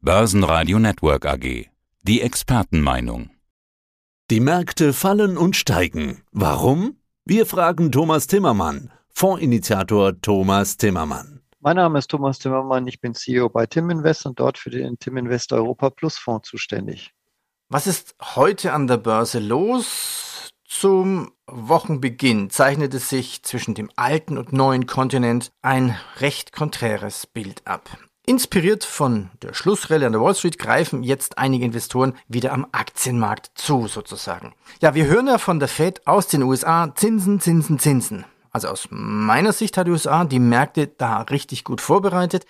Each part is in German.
Börsenradio Network AG. Die Expertenmeinung. Die Märkte fallen und steigen. Warum? Wir fragen Thomas Timmermann, Fondsinitiator Thomas Timmermann. Mein Name ist Thomas Timmermann, ich bin CEO bei Tim Invest und dort für den Tim Invest Europa Plus Fonds zuständig. Was ist heute an der Börse los? Zum Wochenbeginn zeichnete sich zwischen dem alten und neuen Kontinent ein recht konträres Bild ab. Inspiriert von der Schlussrelle an der Wall Street greifen jetzt einige Investoren wieder am Aktienmarkt zu, sozusagen. Ja, wir hören ja von der Fed aus den USA Zinsen, Zinsen, Zinsen. Also aus meiner Sicht hat die USA die Märkte da richtig gut vorbereitet.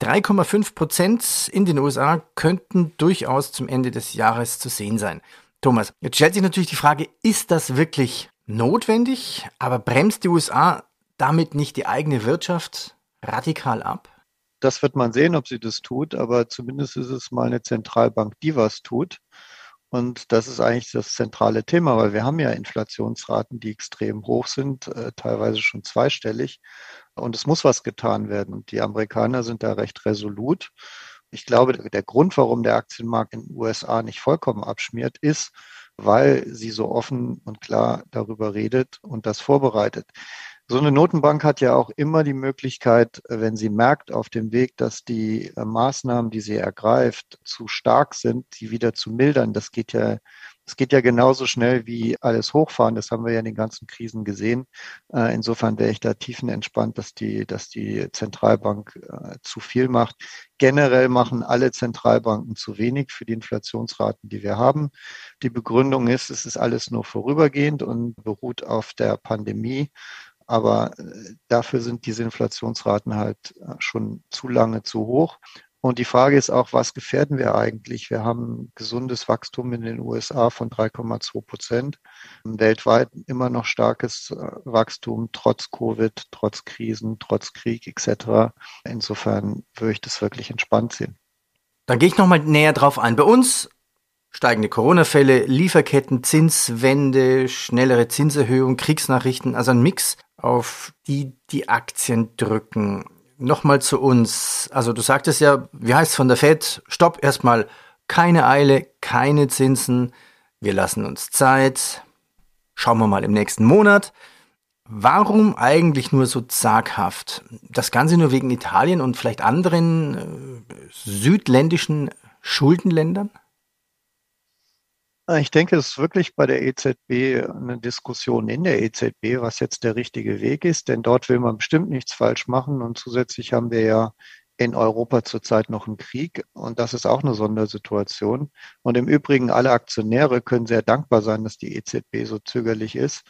3,5 Prozent in den USA könnten durchaus zum Ende des Jahres zu sehen sein. Thomas, jetzt stellt sich natürlich die Frage, ist das wirklich notwendig? Aber bremst die USA damit nicht die eigene Wirtschaft radikal ab? Das wird man sehen, ob sie das tut, aber zumindest ist es mal eine Zentralbank, die was tut. Und das ist eigentlich das zentrale Thema, weil wir haben ja Inflationsraten, die extrem hoch sind, äh, teilweise schon zweistellig. Und es muss was getan werden. Und die Amerikaner sind da recht resolut. Ich glaube, der Grund, warum der Aktienmarkt in den USA nicht vollkommen abschmiert, ist, weil sie so offen und klar darüber redet und das vorbereitet. So eine Notenbank hat ja auch immer die Möglichkeit, wenn sie merkt auf dem Weg, dass die äh, Maßnahmen, die sie ergreift, zu stark sind, die wieder zu mildern. Das geht ja es geht ja genauso schnell wie alles hochfahren. Das haben wir ja in den ganzen Krisen gesehen. Äh, insofern wäre ich da tiefenentspannt, dass die, dass die Zentralbank äh, zu viel macht. Generell machen alle Zentralbanken zu wenig für die Inflationsraten, die wir haben. Die Begründung ist, es ist alles nur vorübergehend und beruht auf der Pandemie. Aber äh, dafür sind diese Inflationsraten halt schon zu lange zu hoch. Und die Frage ist auch, was gefährden wir eigentlich? Wir haben gesundes Wachstum in den USA von 3,2 Prozent, weltweit immer noch starkes äh, Wachstum, trotz Covid, trotz Krisen, trotz Krieg etc. Insofern würde ich das wirklich entspannt sehen. Dann gehe ich nochmal näher drauf ein. Bei uns steigende Corona-Fälle, Lieferketten, Zinswende, schnellere Zinserhöhung, Kriegsnachrichten, also ein Mix, auf die die Aktien drücken nochmal zu uns. Also du sagtest ja, wie heißt es von der Fed? Stopp erstmal. Keine Eile, keine Zinsen. Wir lassen uns Zeit. Schauen wir mal im nächsten Monat. Warum eigentlich nur so zaghaft? Das Ganze nur wegen Italien und vielleicht anderen äh, südländischen Schuldenländern? Ich denke, es ist wirklich bei der EZB eine Diskussion in der EZB, was jetzt der richtige Weg ist, denn dort will man bestimmt nichts falsch machen und zusätzlich haben wir ja in Europa zurzeit noch einen Krieg und das ist auch eine Sondersituation. Und im Übrigen, alle Aktionäre können sehr dankbar sein, dass die EZB so zögerlich ist,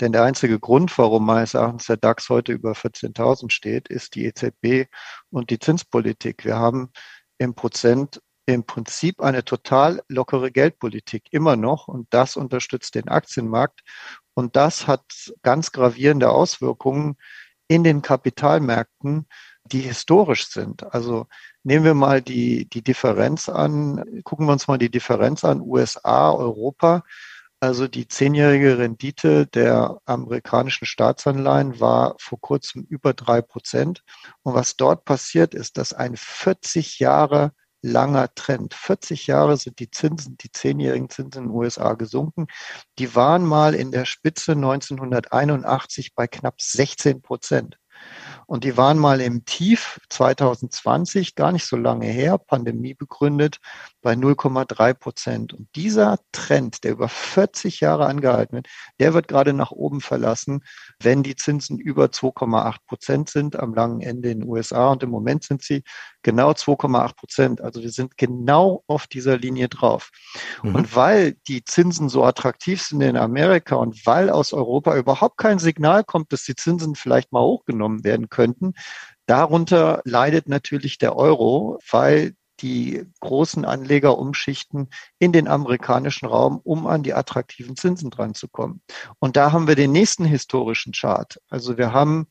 denn der einzige Grund, warum meines Erachtens der DAX heute über 14.000 steht, ist die EZB und die Zinspolitik. Wir haben im Prozent im Prinzip eine total lockere Geldpolitik immer noch und das unterstützt den Aktienmarkt und das hat ganz gravierende Auswirkungen in den Kapitalmärkten, die historisch sind. Also nehmen wir mal die, die Differenz an, gucken wir uns mal die Differenz an, USA, Europa. Also die zehnjährige Rendite der amerikanischen Staatsanleihen war vor kurzem über drei Prozent. Und was dort passiert ist, dass ein 40 Jahre langer Trend. 40 Jahre sind die Zinsen, die zehnjährigen Zinsen in den USA gesunken. Die waren mal in der Spitze 1981 bei knapp 16 Prozent. Und die waren mal im Tief 2020, gar nicht so lange her, Pandemie begründet, bei 0,3 Prozent. Und dieser Trend, der über 40 Jahre angehalten wird, der wird gerade nach oben verlassen, wenn die Zinsen über 2,8 Prozent sind am langen Ende in den USA. Und im Moment sind sie genau 2,8 Prozent. Also wir sind genau auf dieser Linie drauf. Mhm. Und weil die Zinsen so attraktiv sind in Amerika und weil aus Europa überhaupt kein Signal kommt, dass die Zinsen vielleicht mal hochgenommen werden könnten, darunter leidet natürlich der Euro, weil die großen Anleger umschichten in den amerikanischen Raum, um an die attraktiven Zinsen dran zu kommen. Und da haben wir den nächsten historischen Chart. Also wir haben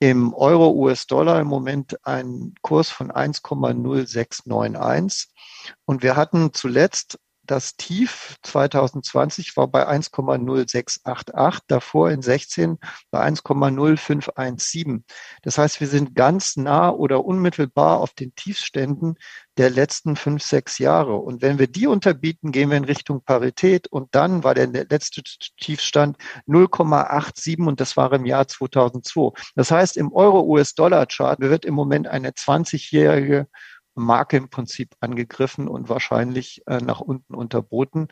im Euro-US-Dollar im Moment einen Kurs von 1,0691 und wir hatten zuletzt das Tief 2020 war bei 1,0688, davor in 16 bei 1,0517. Das heißt, wir sind ganz nah oder unmittelbar auf den Tiefständen der letzten fünf, sechs Jahre. Und wenn wir die unterbieten, gehen wir in Richtung Parität. Und dann war der letzte Tiefstand 0,87 und das war im Jahr 2002. Das heißt, im Euro-US-Dollar-Chart wird im Moment eine 20-jährige Marke im Prinzip angegriffen und wahrscheinlich äh, nach unten unterboten.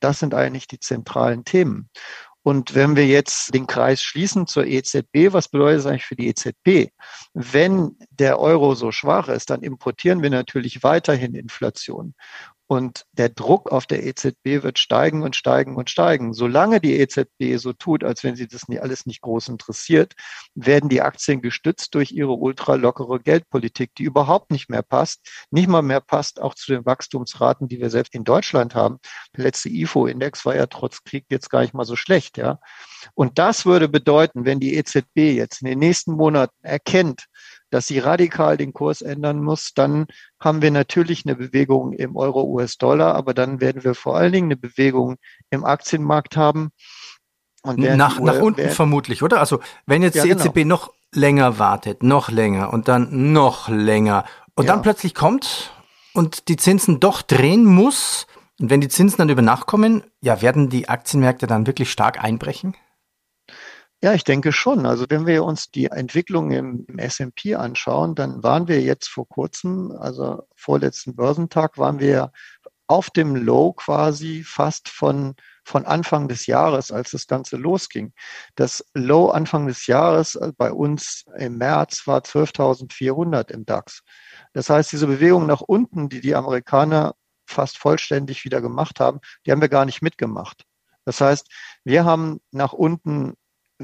Das sind eigentlich die zentralen Themen. Und wenn wir jetzt den Kreis schließen zur EZB, was bedeutet das eigentlich für die EZB? Wenn der Euro so schwach ist, dann importieren wir natürlich weiterhin Inflation. Und der Druck auf der EZB wird steigen und steigen und steigen. Solange die EZB so tut, als wenn sie das alles nicht groß interessiert, werden die Aktien gestützt durch ihre ultralockere Geldpolitik, die überhaupt nicht mehr passt, nicht mal mehr passt auch zu den Wachstumsraten, die wir selbst in Deutschland haben. Der letzte IFO-Index war ja trotz Krieg jetzt gar nicht mal so schlecht, ja. Und das würde bedeuten, wenn die EZB jetzt in den nächsten Monaten erkennt, dass sie radikal den Kurs ändern muss, dann haben wir natürlich eine Bewegung im Euro-US-Dollar, aber dann werden wir vor allen Dingen eine Bewegung im Aktienmarkt haben. nach, nach unten vermutlich, oder? Also wenn jetzt ja, die EZB genau. noch länger wartet, noch länger und dann noch länger und ja. dann plötzlich kommt und die Zinsen doch drehen muss, und wenn die Zinsen dann über Nacht kommen, ja, werden die Aktienmärkte dann wirklich stark einbrechen? Ja, ich denke schon. Also wenn wir uns die Entwicklung im, S&P anschauen, dann waren wir jetzt vor kurzem, also vorletzten Börsentag, waren wir auf dem Low quasi fast von von Anfang des Jahres, als das Ganze losging. Das Low Anfang des Jahres äh, bei uns im März war 12.400 im DAX. Das heißt, diese Bewegung nach unten, die die Amerikaner fast vollständig wieder gemacht haben, die haben wir gar nicht mitgemacht. Das heißt, wir haben nach unten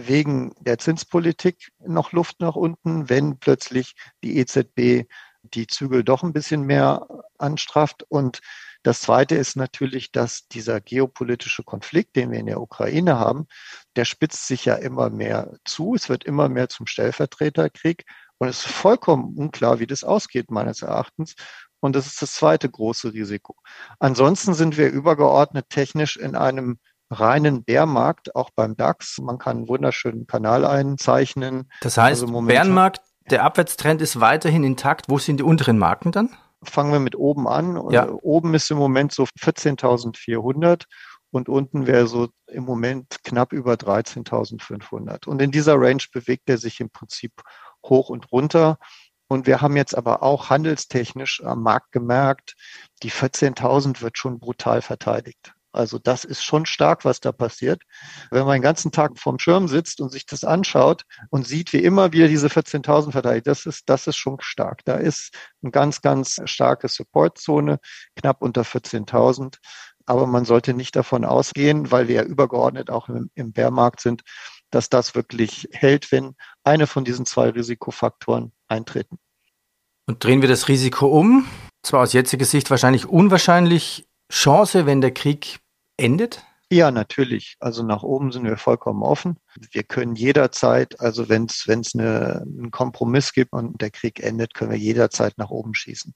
wegen der Zinspolitik noch Luft nach unten, wenn plötzlich die EZB die Zügel doch ein bisschen mehr anstrafft. Und das Zweite ist natürlich, dass dieser geopolitische Konflikt, den wir in der Ukraine haben, der spitzt sich ja immer mehr zu. Es wird immer mehr zum Stellvertreterkrieg. Und es ist vollkommen unklar, wie das ausgeht, meines Erachtens. Und das ist das zweite große Risiko. Ansonsten sind wir übergeordnet technisch in einem reinen Bärmarkt, auch beim DAX. Man kann einen wunderschönen Kanal einzeichnen. Das heißt, also Bärenmarkt, der Abwärtstrend ist weiterhin intakt. Wo sind die unteren Marken dann? Fangen wir mit oben an. Ja. Oben ist im Moment so 14.400 und unten wäre so im Moment knapp über 13.500. Und in dieser Range bewegt er sich im Prinzip hoch und runter. Und wir haben jetzt aber auch handelstechnisch am Markt gemerkt, die 14.000 wird schon brutal verteidigt. Also das ist schon stark, was da passiert. Wenn man den ganzen Tag vorm Schirm sitzt und sich das anschaut und sieht, wie immer wieder diese 14.000 verteidigt, das ist, das ist schon stark. Da ist eine ganz, ganz starke Supportzone, knapp unter 14.000. Aber man sollte nicht davon ausgehen, weil wir ja übergeordnet auch im, im Bärmarkt sind, dass das wirklich hält, wenn eine von diesen zwei Risikofaktoren eintreten. Und drehen wir das Risiko um? Zwar aus jetziger Sicht wahrscheinlich unwahrscheinlich, Chance, wenn der Krieg endet? Ja, natürlich. Also nach oben sind wir vollkommen offen. Wir können jederzeit, also wenn es eine, einen Kompromiss gibt und der Krieg endet, können wir jederzeit nach oben schießen.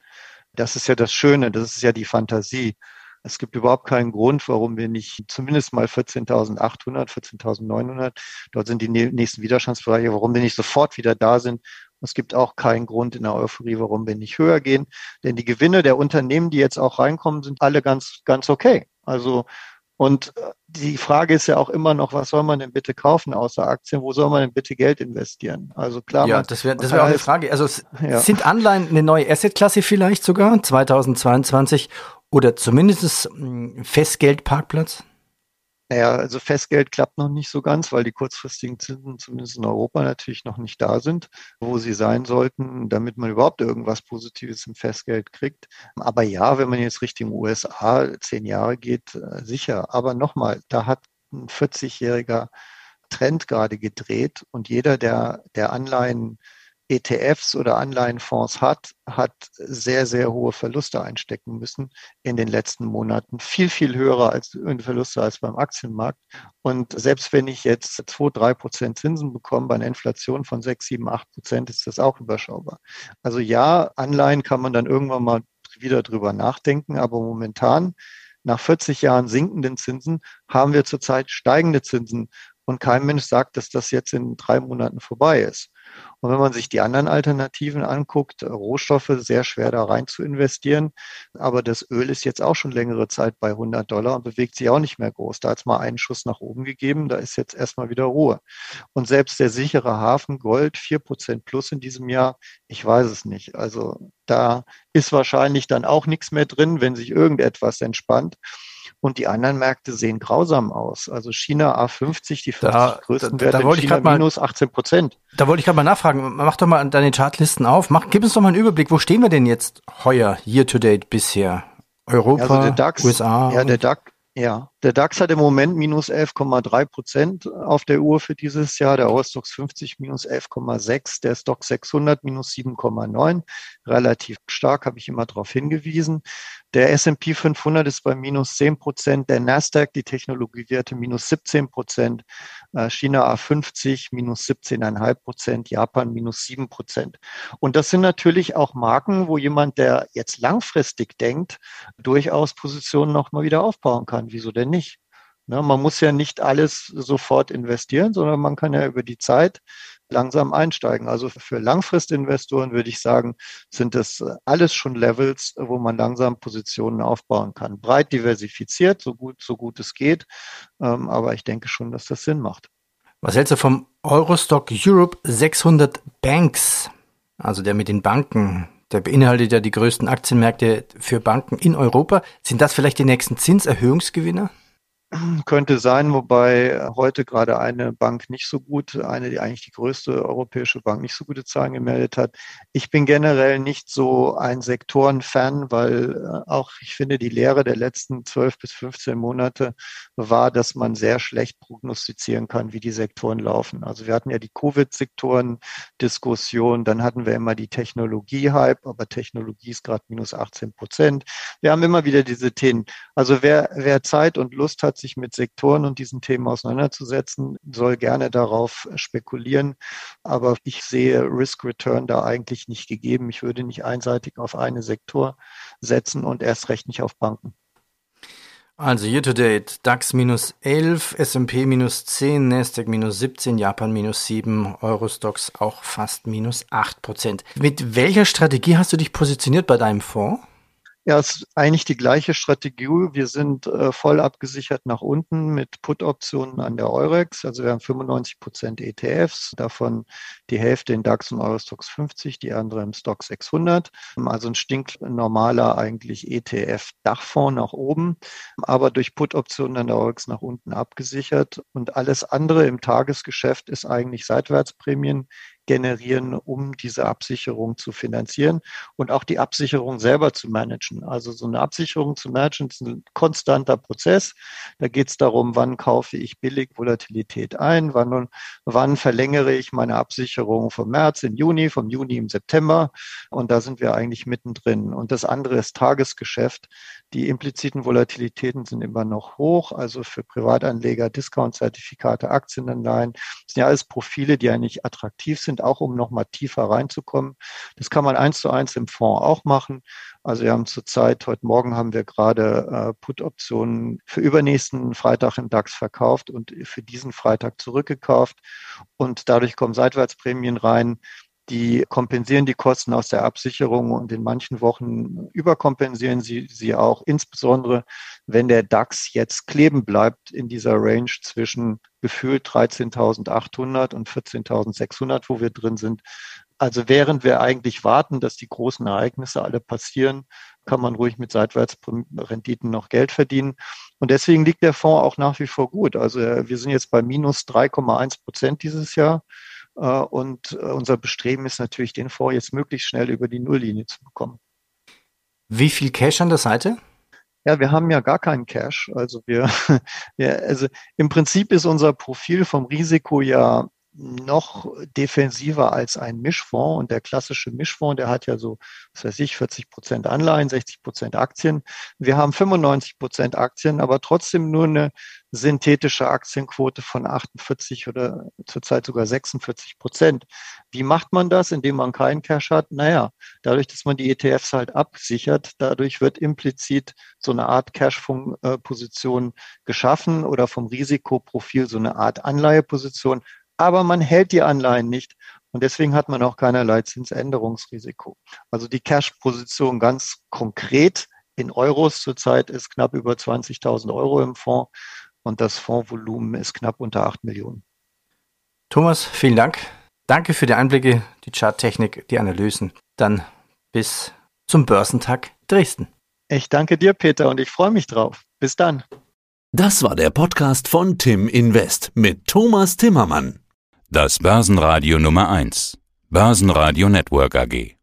Das ist ja das Schöne, das ist ja die Fantasie. Es gibt überhaupt keinen Grund, warum wir nicht zumindest mal 14.800, 14.900, dort sind die nächsten Widerstandsbereiche, warum wir nicht sofort wieder da sind es gibt auch keinen Grund in der Euphorie, warum wir nicht höher gehen. Denn die Gewinne der Unternehmen, die jetzt auch reinkommen, sind alle ganz, ganz okay. Also, und äh, die Frage ist ja auch immer noch, was soll man denn bitte kaufen außer Aktien? Wo soll man denn bitte Geld investieren? Also klar. Ja, das wäre das wäre auch eine Frage. Also ja. sind Anleihen eine neue Assetklasse vielleicht sogar 2022 oder zumindest Festgeldparkplatz? Naja, also Festgeld klappt noch nicht so ganz, weil die kurzfristigen Zinsen zumindest in Europa natürlich noch nicht da sind, wo sie sein sollten, damit man überhaupt irgendwas Positives im Festgeld kriegt. Aber ja, wenn man jetzt Richtung USA zehn Jahre geht, äh, sicher. Aber nochmal, da hat ein 40-jähriger Trend gerade gedreht und jeder, der, der Anleihen ETFs oder Anleihenfonds hat, hat sehr, sehr hohe Verluste einstecken müssen in den letzten Monaten. Viel, viel höhere als Verluste als beim Aktienmarkt. Und selbst wenn ich jetzt 2, 3 Prozent Zinsen bekomme bei einer Inflation von 6, 7, 8 Prozent, ist das auch überschaubar. Also ja, Anleihen kann man dann irgendwann mal wieder drüber nachdenken, aber momentan nach 40 Jahren sinkenden Zinsen haben wir zurzeit steigende Zinsen. Und kein Mensch sagt, dass das jetzt in drei Monaten vorbei ist. Und wenn man sich die anderen Alternativen anguckt, Rohstoffe sehr schwer da rein zu investieren. Aber das Öl ist jetzt auch schon längere Zeit bei 100 Dollar und bewegt sich auch nicht mehr groß. Da hat es mal einen Schuss nach oben gegeben. Da ist jetzt erstmal wieder Ruhe. Und selbst der sichere Hafen Gold, vier Prozent plus in diesem Jahr, ich weiß es nicht. Also da ist wahrscheinlich dann auch nichts mehr drin, wenn sich irgendetwas entspannt. Und die anderen Märkte sehen grausam aus. Also China A50, die 50 da, größten da, da, Werte da China mal, minus 18 Prozent. Da wollte ich gerade mal nachfragen. Mach doch mal deine Chartlisten auf. Mach, gib uns doch mal einen Überblick. Wo stehen wir denn jetzt heuer, year to date bisher? Europa, also der DAX, USA? Ja, der DAX, ja, der DAX hat im Moment minus 11,3 Prozent auf der Uhr für dieses Jahr, der Eurostox 50 minus 11,6, der Stock 600 minus 7,9, relativ stark, habe ich immer darauf hingewiesen. Der S&P 500 ist bei minus 10 Prozent, der Nasdaq, die Technologiewerte, minus 17 Prozent, äh, China A50 minus 17,5 Prozent, Japan minus 7 Prozent. Und das sind natürlich auch Marken, wo jemand, der jetzt langfristig denkt, durchaus Positionen nochmal wieder aufbauen kann. Wieso denn nicht? Ne, man muss ja nicht alles sofort investieren, sondern man kann ja über die Zeit langsam einsteigen. Also für Langfristinvestoren würde ich sagen, sind das alles schon Levels, wo man langsam Positionen aufbauen kann. Breit diversifiziert, so gut, so gut es geht. Ähm, aber ich denke schon, dass das Sinn macht. Was hältst du vom Eurostock Europe 600 Banks? Also der mit den Banken. Der beinhaltet ja die größten Aktienmärkte für Banken in Europa. Sind das vielleicht die nächsten Zinserhöhungsgewinner? Könnte sein, wobei heute gerade eine Bank nicht so gut, eine, die eigentlich die größte europäische Bank nicht so gute Zahlen gemeldet hat. Ich bin generell nicht so ein Sektorenfan, weil äh, auch ich finde, die Lehre der letzten 12 bis 15 Monate war, dass man sehr schlecht prognostizieren kann, wie die Sektoren laufen. Also wir hatten ja die Covid-Sektoren-Diskussion, dann hatten wir immer die Technologie-Hype, aber Technologie ist gerade minus 18 Prozent. Wir haben immer wieder diese Themen. Also wer, wer Zeit und Lust hat, sich mit Sektoren und diesen Themen auseinanderzusetzen, soll gerne darauf spekulieren. Aber ich sehe Risk-Return da eigentlich nicht gegeben. Ich würde nicht einseitig auf eine Sektor setzen und erst recht nicht auf Banken. Also year to date DAX minus 11, S&P minus 10, Nasdaq minus 17, Japan minus 7, Eurostox auch fast minus 8 Prozent. Mit welcher Strategie hast du dich positioniert bei deinem Fonds? Ja, es ist eigentlich die gleiche Strategie. Wir sind äh, voll abgesichert nach unten mit Put-Optionen an der Eurex. Also wir haben 95 Prozent ETFs, davon die Hälfte in DAX und Eurostox 50, die andere im Stock 600. Also ein stinknormaler eigentlich ETF-Dachfonds nach oben, aber durch Put-Optionen an der Eurex nach unten abgesichert. Und alles andere im Tagesgeschäft ist eigentlich Seitwärtsprämien generieren, um diese Absicherung zu finanzieren und auch die Absicherung selber zu managen. Also so eine Absicherung zu managen ist ein konstanter Prozess. Da geht es darum, wann kaufe ich billig Volatilität ein, wann, wann verlängere ich meine Absicherung vom März in Juni, vom Juni im September. Und da sind wir eigentlich mittendrin. Und das andere ist Tagesgeschäft. Die impliziten Volatilitäten sind immer noch hoch. Also für Privatanleger Discount-Zertifikate, Aktienanleihen. Das sind ja alles Profile, die eigentlich attraktiv sind sind, auch um nochmal tiefer reinzukommen. Das kann man eins zu eins im Fonds auch machen. Also wir haben zurzeit, heute Morgen haben wir gerade äh, Put-Optionen für übernächsten Freitag im DAX verkauft und für diesen Freitag zurückgekauft. Und dadurch kommen Seitwärtsprämien rein, die kompensieren die Kosten aus der Absicherung und in manchen Wochen überkompensieren sie sie auch, insbesondere wenn der DAX jetzt kleben bleibt in dieser Range zwischen gefühlt 13.800 und 14.600, wo wir drin sind. Also während wir eigentlich warten, dass die großen Ereignisse alle passieren, kann man ruhig mit Seitwärtsrenditen noch Geld verdienen. Und deswegen liegt der Fonds auch nach wie vor gut. Also wir sind jetzt bei minus 3,1 Prozent dieses Jahr. Äh, und äh, unser Bestreben ist natürlich, den Fonds jetzt möglichst schnell über die Nulllinie zu bekommen. Wie viel Cash an der Seite? Ja, wir haben ja gar keinen Cash. Also wir, wir, also im Prinzip ist unser Profil vom Risiko ja noch defensiver als ein Mischfonds. Und der klassische Mischfonds, der hat ja so, was weiß ich, 40 Prozent Anleihen, 60 Prozent Aktien. Wir haben 95 Prozent Aktien, aber trotzdem nur eine synthetische Aktienquote von 48 oder zurzeit sogar 46 Prozent. Wie macht man das, indem man keinen Cash hat? Naja, dadurch, dass man die ETFs halt absichert, dadurch wird implizit so eine Art Cash-Position geschaffen oder vom Risikoprofil so eine Art Anleiheposition. Aber man hält die Anleihen nicht und deswegen hat man auch keinerlei Zinsänderungsrisiko. Also die Cash-Position ganz konkret in Euros zurzeit ist knapp über 20.000 Euro im Fonds und das Fondsvolumen ist knapp unter 8 Millionen. Thomas, vielen Dank. Danke für die Einblicke, die Charttechnik, die Analysen. Dann bis zum Börsentag Dresden. Ich danke dir, Peter, und ich freue mich drauf. Bis dann. Das war der Podcast von Tim Invest mit Thomas Timmermann. Das Börsenradio Nummer 1. Börsenradio Network AG.